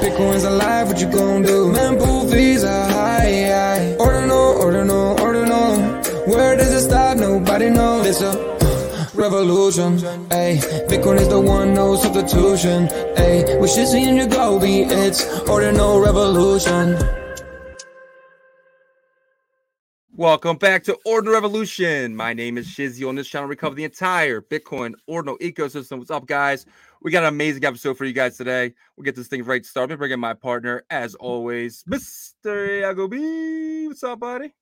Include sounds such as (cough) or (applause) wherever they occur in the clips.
Bitcoin's alive, what you gon' do? Mempool fees are high, high. Ordinal, order no, ordinal. Where does it stop? Nobody knows. It's a revolution, ayy. Bitcoin is the one, no substitution, ayy. We should see in your Gobi, it's Ordinal revolution. Welcome back to Ordinal Revolution. My name is Shizzy. On this channel, we cover the entire Bitcoin Ordinal ecosystem. What's up, guys? We got an amazing episode for you guys today. We'll get this thing right to start and Bring in my partner, as always, Mr. Yagobi What's up, buddy?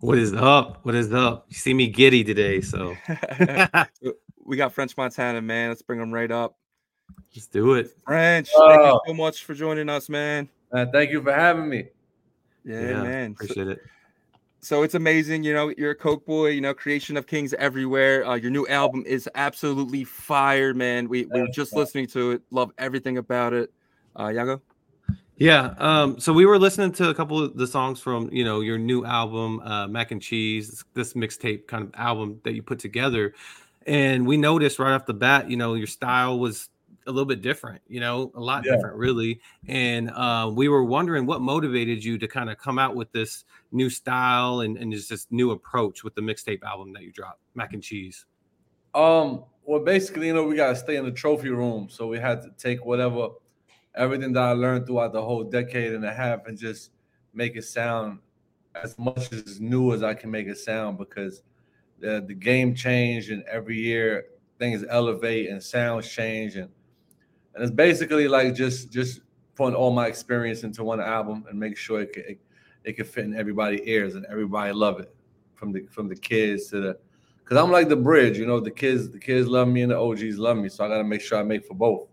What is up? What is up? You see me giddy today, so (laughs) (laughs) we got French Montana, man. Let's bring him right up. let's do it. French, thank you Oh. so much for joining us, man. Uh, thank you for having me. Yeah, man. So- Appreciate it. So it's amazing you know you're a coke boy you know creation of kings everywhere uh, your new album is absolutely fire man. We, we were just listening to it love everything about it. Uh yago Yeah. Um, so we were listening to a couple of the songs from you know your new album, uh, Mac and Cheese, this, this mixtape kind of album that you put together, and we noticed right off the bat, you know, your style was a little bit different, you know, a lot Yeah. different, really. And uh, we were wondering what motivated you to kind of come out with this new style and, and just this new approach with the mixtape album that you dropped, Mac and Cheese. Um, well, basically, you know, we gotta stay in the trophy room, so we had to take whatever, everything that I learned throughout the whole decade and a half, and just make it sound as much as new as I can make it sound because the the game changed, and every year things elevate and sounds change, and and it's basically like just just putting all my experience into one album and make sure it can, it, it can fit in everybody's ears and everybody love it, from the from the kids to the Cause I'm like the bridge, you know. The kids, the kids love me, and the OGs love me. So I gotta make sure I make for both.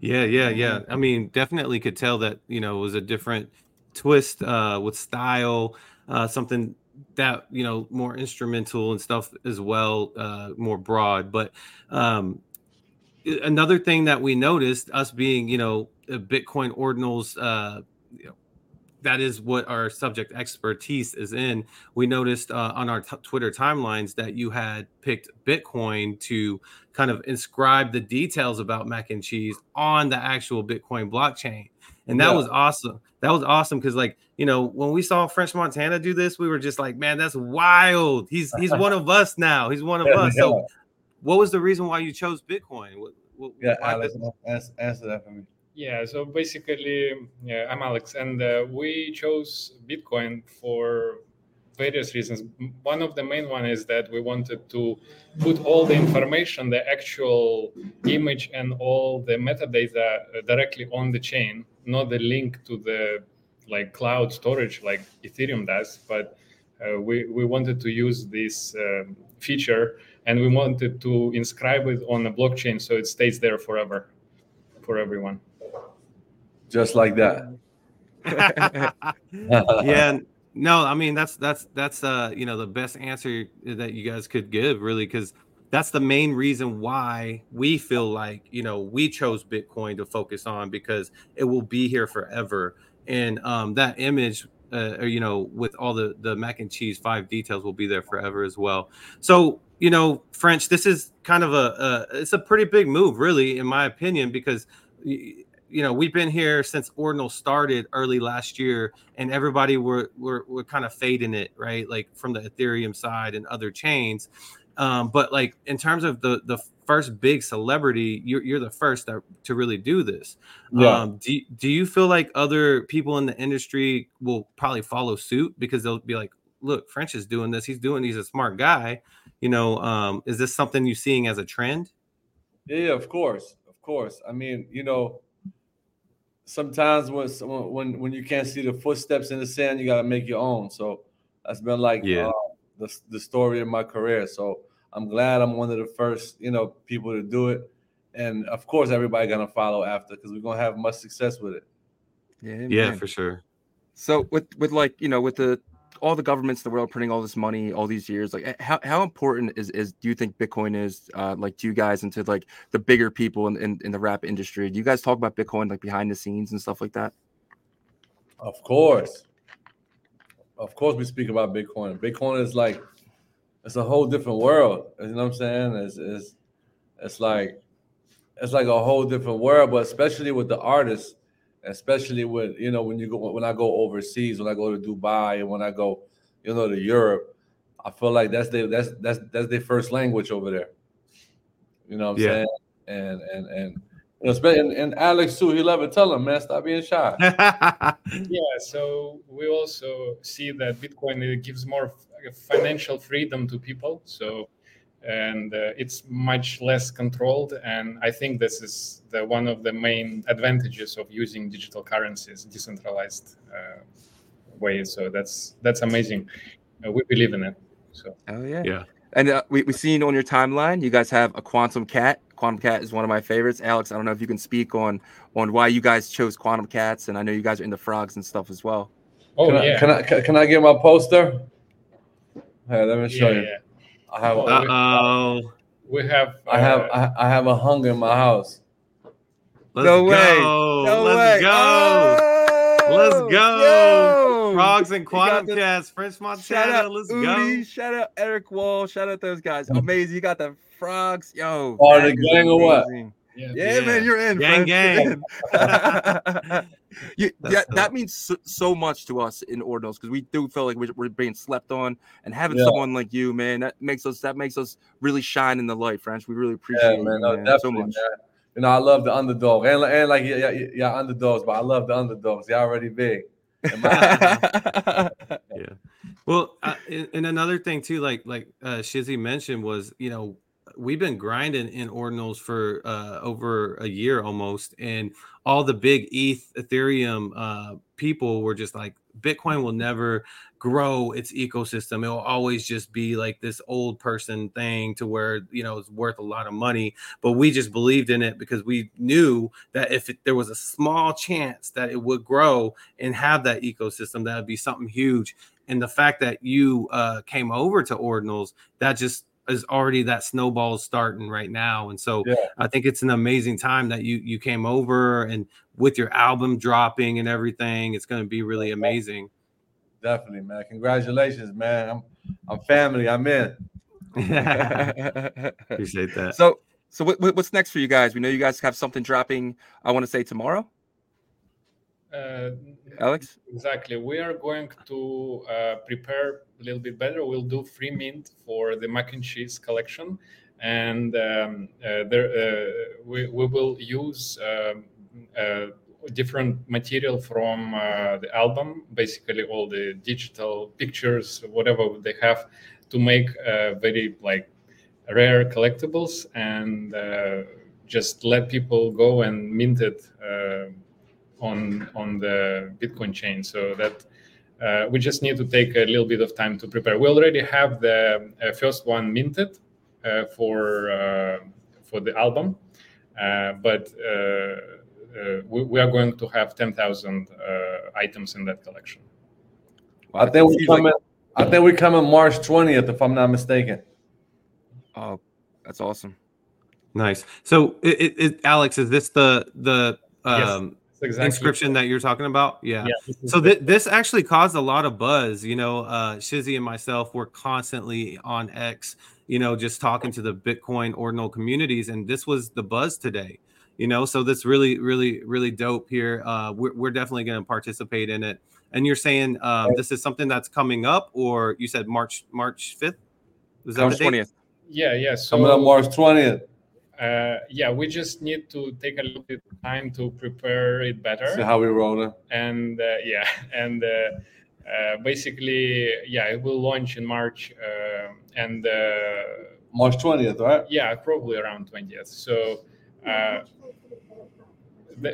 Yeah, yeah, yeah. I mean, definitely could tell that you know it was a different twist uh, with style, uh, something that you know more instrumental and stuff as well, uh, more broad. But um, another thing that we noticed, us being you know a Bitcoin ordinals, uh, you know, that is what our subject expertise is in. We noticed uh, on our t- Twitter timelines that you had picked Bitcoin to kind of inscribe the details about mac and cheese on the actual Bitcoin blockchain. And that Yeah. was awesome. That was awesome because, like, you know, when we saw French Montana do this, we were just like, man, that's wild. He's he's one of us now. He's one of (laughs) us. So, what was the reason why you chose Bitcoin? What, what, yeah, Alex, Bitcoin? answer, answer that for me. Yeah, so basically, yeah, I'm Alex, and uh, we chose Bitcoin for various reasons. One of the main one is that we wanted to put all the information, the actual image, and all the metadata uh, directly on the chain, not the link to the like cloud storage like Ethereum does, but we we wanted to use this um, feature and we wanted to inscribe it on a blockchain so it stays there forever for everyone. Just like that. (laughs) (laughs) yeah no i mean that's that's that's uh you know the best answer that you guys could give really because that's the main reason why we feel like you know we chose bitcoin to focus on because it will be here forever and um that image uh, or, you know with all the the mac and cheese five details will be there forever as well. So you know french this is kind of a, a it's a pretty big move really in my opinion because you know we've been here since ordinal started early last year and everybody were were, were kind of fading it right? Like from the ethereum side and other chains um, but like in terms of the the first big celebrity you're, you're the first that, to really do this Yeah. um, do, do you feel like other people in the industry will probably follow suit because they'll be like look french is doing this he's doing he's a smart guy you know um, is this something you're seeing as a trend Yeah, of course, of course. I mean, you know, sometimes when when when you can't see the footsteps in the sand, you got to make your own. So that's been like Yeah. uh, the the story of my career. So I'm glad I'm one of the first, you know, people to do it, and of course everybody gonna follow after because we're gonna have much success with it. yeah, yeah man. for sure so with with like you know with the all the governments in the world printing all this money all these years like how, how important is is do you think bitcoin is uh like to you guys and to like the bigger people in, in in the rap industry do you guys talk about bitcoin like behind the scenes and stuff like that Of course. Of course we speak about Bitcoin. Bitcoin is like it's a whole different world. You know what I'm saying? It's it's it's like it's like a whole different world. But especially with the artists, especially with you know when you go when I go overseas, when I go to Dubai, and when I go, you know, to Europe, I feel like that's their that's that's that's their first language over there. You know what I'm Yeah. saying? And and and you and, and Alex too. He love it. Tell him, man, stop being shy. (laughs) Yeah, so we also see that Bitcoin it gives more financial freedom to people. So, and uh, it's much less controlled. And I think this is the one of the main advantages of using digital currencies, decentralized uh, way. So that's that's amazing. Uh, we believe in it. So Oh yeah. Yeah. And uh, we we seen on your timeline, you guys have a Quantum Cat. Quantum Cat is one of my favorites. Alex, I don't know if you can speak on on why you guys chose Quantum Cats, and I know you guys are into frogs and stuff as well. oh can, I, yeah, can I can- can I get my poster? Hey, let me show yeah, you. yeah. I have Oh, Uh oh. We have. I have uh, I, I have a hung in my house. Let's no go. way. No Let's way. go. Oh, Let's go. yo. Frogs and Quantum the- Cats, French Shout Montana. out Let's Udi, go. shout out Eric Wall, shout out those guys. Mm. Amazing. You got the frogs. Yo. Oh, that the gang or what? yeah. Yeah, Yeah. man, you're in. Gang, friend. You're in. you, that, that means so, so much to us in Ordinals because we do feel like we're, we're being slept on, and having Yeah. someone like you, man, that makes us that makes us really shine in the light, French. We really appreciate Yeah, man, you, no, man, so much. man. You know, I love the underdog, and and like yeah, yeah, yeah, underdogs, but I love the underdogs. They're already big. In my- (laughs) Well, uh, and, and another thing too, like like uh, Shizzy mentioned, was you know we've been grinding in ordinals for uh, over a year almost, and all the big ETH Ethereum uh, people were just like, Bitcoin will never grow its ecosystem. It will always just be like this old person thing to where you know it's worth a lot of money. But we just believed in it because we knew that if it, there was a small chance that it would grow and have that ecosystem, that would be something huge and the fact that you uh, came over to ordinals that just is already that snowball starting right now and so Yeah. i think it's an amazing time that you you came over and with your album dropping and everything it's going to be really amazing definitely, man. Congratulations, man. I'm I'm family. I'm in. (laughs) appreciate that so, so what, what- what's next for you guys? We know you guys have something dropping. I want to say tomorrow, Uh, Alex. Exactly. We are going to uh, prepare a little bit better. We'll do free mint for the mac and cheese collection, and um, uh, there uh, we, we will use um, different material from uh, the album, basically all the digital pictures, whatever they have, to make uh, very like rare collectibles and uh, just let people go and mint it. Uh, on on the Bitcoin chain. So that uh, we just need to take a little bit of time to prepare. We already have the uh, first one minted uh, for uh, for the album, uh, but uh, uh, we, we are going to have ten thousand uh, items in that collection. I think we Seems like- coming. I think we coming March 20th, if I'm not mistaken. Oh, that's awesome. nice so it, it, it- alex is this the the um That's exactly inscription that you're talking about yeah Yeah. this So th- this actually caused a lot of buzz. You know, uh, Shizzy and myself were constantly on X, you know, just talking to the Bitcoin ordinal communities, and this was the buzz today. You know, so that's really, really, really dope here. Uh, we're, we're definitely going to participate in it. And you're saying um, this is something that's coming up, or you said March March fifth? Was that March the date? twentieth. yeah, yeah. So Coming up March 20th. uh, yeah, we just need to take a little bit of time to prepare it better. See how we rolling. and uh, (laughs) yeah and uh, uh, basically yeah it will launch in march uh, and uh, March 20th, right? yeah probably around 20th so uh, the,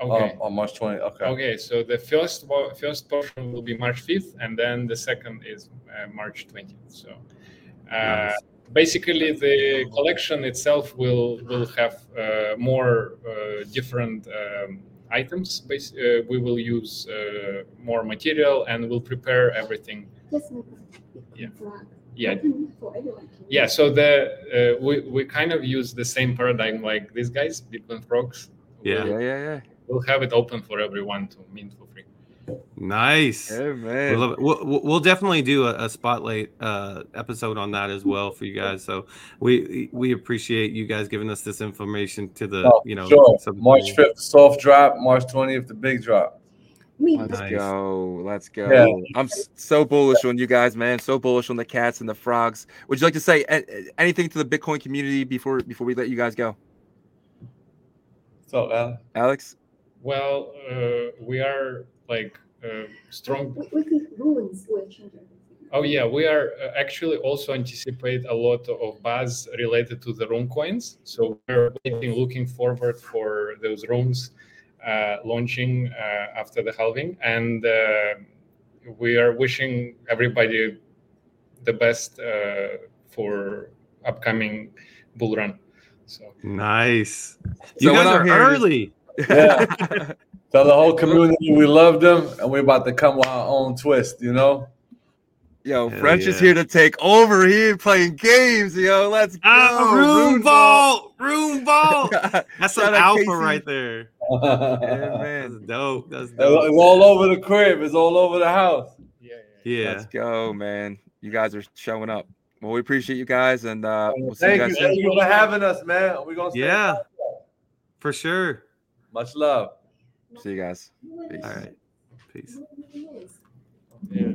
okay Oh, on March 20th. Okay. okay so the first first portion will be march 5th and then the second is uh, march 20th so uh, Nice. basically the collection itself will will have uh, more uh, different um, items Bas- uh, we will use uh, more material and we'll prepare everything That's not Yeah. yeah Open For everyone. yeah so the uh, we, we kind of use the same paradigm like these guys bitcoin frogs Yeah. Yeah, yeah, yeah. we'll have it open for everyone to mint for free Nice. Yeah, We man. love it. We'll, we'll- we'll definitely do a, a spotlight uh, episode on that as well for you guys. So we we appreciate you guys giving us this information to the Oh, you know sure. March 5th, soft drop. March 20th, the big drop. Let's Nice. go. Let's go. Yeah. I'm so bullish on you guys, man. So bullish on the cats and the frogs. Would you like to say a- a- anything to the Bitcoin community before before we let you guys go? So, Al. Alex? Well, uh, we are like uh, strong We, we think runes will change. Oh yeah, we are uh, actually also anticipate a lot of buzz related to the rune coins. So we're waiting, looking forward for those runes uh, launching uh, after the halving, and uh, we are wishing everybody the best uh, for upcoming bull run. So nice. You what guys are hearing early. (laughs) Yeah. Tell the whole community we love them and we're about to come with our own twist, you know? Yo, Hell French is here to take over. He playing games, yo. Let's go. Ah, room vault, room vault. Shout That's an alpha Casey. right there. Yeah, (laughs) That's man. dope. That's dope. It's dope. all over the crib. It's all over the house. yeah, yeah. Yeah. Let's go, man. You guys are showing up. Well, we appreciate you guys, and uh, we'll see Thank you you. guys Thank you for having us, man. We're going to stay. Yeah. For sure. Much love. See you guys. Peace. All right. Peace. Yeah.